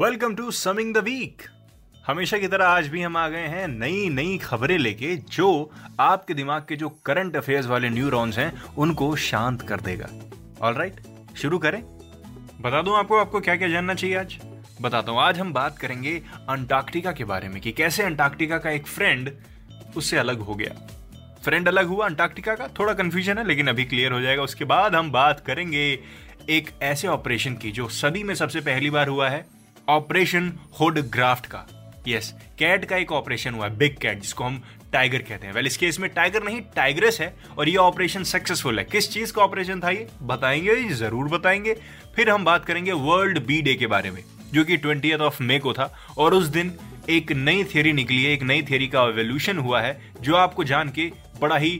Welcome to summing the week हमेशा की तरह आज भी हम आ गए हैं नई नई खबरें लेके जो आपके दिमाग के जो करंट अफेयर्स वाले न्यूरॉन्स हैं, उनको शांत कर देगा। ऑल राइट शुरू करें। बता दूँ आपको आपको क्या क्या जानना चाहिए आज? बताता हूँ आज हम बात करेंगे अंटार्कटिका के बारे में कि कैसे अंटार्कटिका का एक फ्रेंड उससे अलग हो गया। फ्रेंड अलग हुआ अंटार्कटिका का? थोड़ा कंफ्यूजन है, लेकिन अभी क्लियर हो जाएगा। उसके बाद हम बात करेंगे एक ऐसे ऑपरेशन की जो सदी में सबसे पहली बार हुआ है। ऑपरेशन हुड ग्राफ्ट का। यस yes, कैट का एक ऑपरेशन हुआ है बिग कैट जिसको हम टाइगर कहते हैं। वेल well, इस केस में टाइगर नहीं टाइग्रेस है और ये ऑपरेशन सक्सेसफुल है। किस चीज़ का ऑपरेशन था ये? बताएँगे ज़रूर बताएँगे। फिर हम बात करेंगे वर्ल्ड बी डे के बारे में जो कि ट्वेंटी ऑफ़ मे को था और उस दिन एक नई थियरी निकली है एक नई थियरी का एवोल्यूशन हुआ है जो आपको जान के बड़ा ही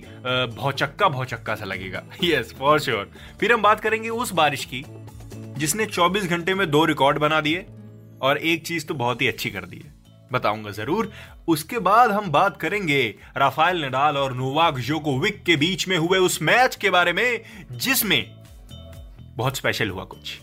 भौचक्का भौचक्का सा लगेगा। यस फॉर श्योर फिर हम बात करेंगे उस बारिश की जिसने 24 घंटे में दो रिकॉर्ड बना दिए। और एक चीज़ तो बहुत ही अच्छी कर दी है। बताऊँगा ज़रूर। उसके बाद हम बात करेंगे राफेल नडाल और नोवाक जोकोविक के बीच में हुए उस मैच के बारे में जिसमें बहुत स्पेशल हुआ कुछ।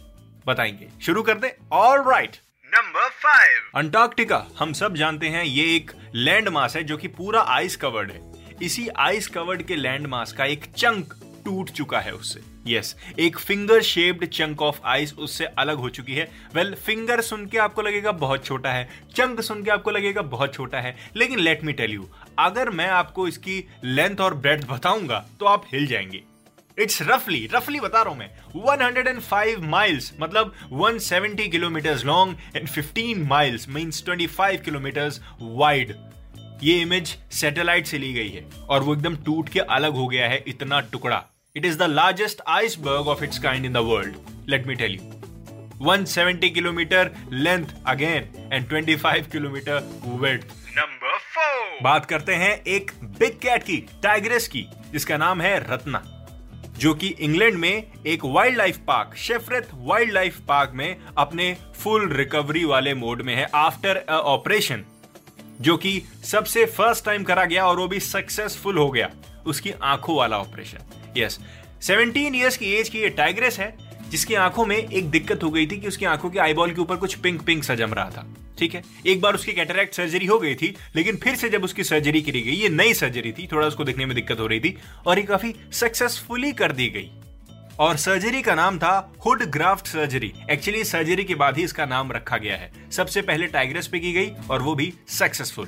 बताएँगे। शुरू कर दे। All right number five Antarctica हम सब जानते हैं ये एक लैंड मास है जो कि पूरा आइस कवर्ड है। इसी आइस कवर्ड के लैंड मास का एक चंक टूट चुका है उससे। यस yes, एक finger shaped chunk of ice उससे अलग हो चुकी है। वेल well, फिंगर सुन के आपको लगेगा बहुत छोटा है। चंक सुन के आपको लगेगा बहुत छोटा है। लेकिन लेट मी टेल यू अगर मैं आपको इसकी लेंथ और ब्रेथ बताऊँगा तो आप हिल जाएँगे। इट्स रफली रफली बता रहा हूँ मैं 105 माइल्स मतलब 170 kilometre long and 15 miles means 25 kilometre wide ये इमेज सैटेलाइट से ली गई है और वो एकदम टूट के अलग हो गया है इतना टुकड़ा। It is the largest iceberg of its kind in the world let me tell you 170 kilometre length again and 25 kilometre width number four बात करते हैं एक बिग कैट की टाइग्रेस की जिसका नाम है रत्ना जो कि इंग्लैंड में एक wild life park Shepreth wild life park में अपने फुल रिकवरी वाले मोड में है आफ्टर अ ऑपरेशन जो कि सबसे फ़र्स्ट टाइम करा गया और वो भी सक्सेसफुल हो गया उसकी आँखों वाला ऑपरेशन यस 17 इयर्स की एज की ये टाइग्रेस है, जिसकी आँखों में एक दिक्कत हो गई थी कि उसकी आँखों के आईबॉल के ऊपर कुछ पिंक पिंक सा जम रहा था। ठीक है? एक बार उसकी कैटरैक्ट सर्जरी हो गई थी, लेकिन फिर से जब उसकी सर्जरी करी गई, ये नई सर्जरी थी, थोड़ा उसको देखने में दिक्कत हो रही थी, और ये काफ़ी सक्सेसफुली कर दी गई। और सर्जरी का नाम था hood graft surgery actually surgery के बाद ही इसका नाम रखा गया है। सबसे पहले टाइग्रेस पे की गई, और वो भी सक्सेसफुल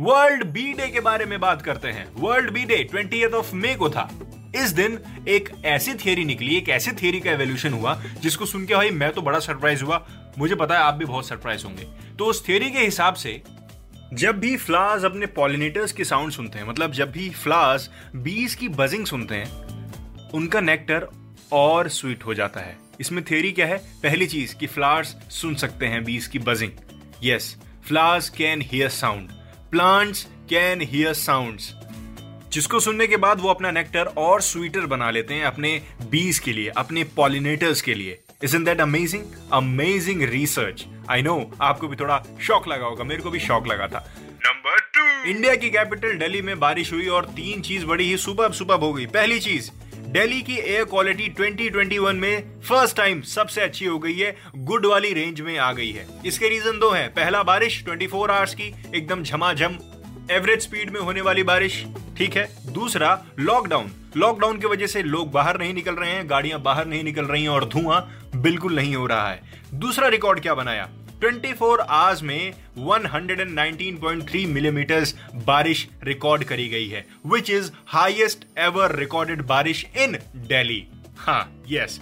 वर्ल्ड बी डे के बारे में बात करते हैं। World Bee Day twenty of May को था। इस दिन एक ऐसी थियरी निकली, एक ऐसी थियरी का एवोल्यूशन हुआ, जिसको सुन के भाई मैं तो बड़ा सरप्राइज़ हुआ। मुझे पता है आप भी बहुत सरप्राइज़ होंगे। तो उस थियरी के हिसाब से जब भी फ्लावर्स अपने पॉलिनेटर्स की साउंड सुनते हैं मतलब जब भी फ्लावर्स बीज की बजिंग सुनते हैं, उनका नेक्टर और स्वीट हो जाता है। इसमें थियरी क्या है? पहली चीज़ कि फ्लावर्स सुन सकते हैं बीज की buzzing yes flowers can hear sound plants can hear sounds जिसको सुनने के बाद वो अपना नेक्टर और स्वीटर बना लेते हैं अपने बीज के लिए अपने पॉलिनेटर्स के लिए। Is in that amazing amazing research I know आपको भी थोड़ा शौक लगा होगा मेरे को भी शौक लगा था। नंबर टू इंडिया की कैपिटल दिल्ली में बारिश हुई और तीन चीज़ बड़ी ही सुबह सुबह हो गई। पहली चीज़ दिल्ली की एयर क्वालिटी 2021 में फ़र्स्ट टाइम सबसे अच्छी हो गई है गुड वाली रेंज में आ गई है। इसके रीजन दो हैं। पहला बारिश 24 आवर्स की, एकदम झमाझम एवरेज स्पीड में होने वाली बारिश, ठीक है। दूसरा लॉकडाउन लॉकडाउन की वजह से लोग बाहर नहीं निकल रहे हैं, गाड़ियाँ बाहर नहीं निकल रही हैं और धुआँ बिल्कुल नहीं हो रहा है। दूसरा रिकॉर्ड क्या बनाया? 24 आवर्स में 119.3 मिलीमीटर बारिश रिकॉर्ड करी गई है which is highest ever recorded बारिश इन दिल्ली हाँ यस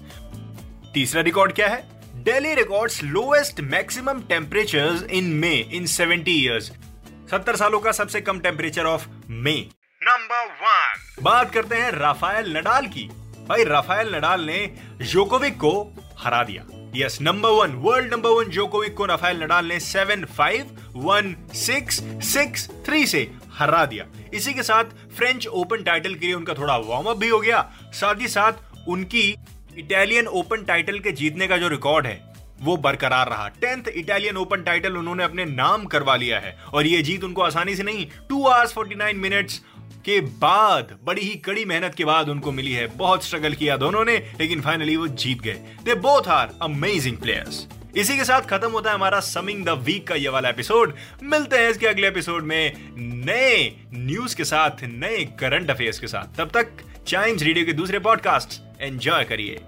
तीसरा रिकॉर्ड क्या है? Delhi records lowest maximum temperatures in May in 70 years सत्तर सालों का सबसे कम temperature of May number one बात करते हैं राफायल नडाल की। भाई राफेल नडाल ने जोकोविक को हरा दिया। Yes number one world number one Djokovic को राफेल नडाल ने seven five one six six three से हरा दिया। इसी के साथ फ्रेंच ओपन टाइटल के लिए उनका थोड़ा वार्म अप भी हो गया। साथ ही साथ उनकी इटालियन ओपन टाइटल के जीतने का जो रिकॉर्ड है, वो बरकरार रहा। टेंथ इटालियन ओपन टाइटल उन्होंने अपने नाम करवा लिया है। और ये जीत उनको आसानी से नहीं two hours forty nine minutes के बाद बड़ी ही कड़ी मेहनत के बाद उनको मिली है। बहुत स्ट्रगल किया दोनों ने, लेकिन फाइनली वो जीत गए। They both are amazing players इसी के साथ खत्म होता है हमारा समिंग द वीक का ये वाला एपिसोड मिलते हैं इसके अगले एपिसोड में नए न्यूज़ के साथ, नए करंट अफेयर्स के साथ। तब तक चाइम्स रेडियो के दूसरे पॉडकास्ट एंजॉय करिए।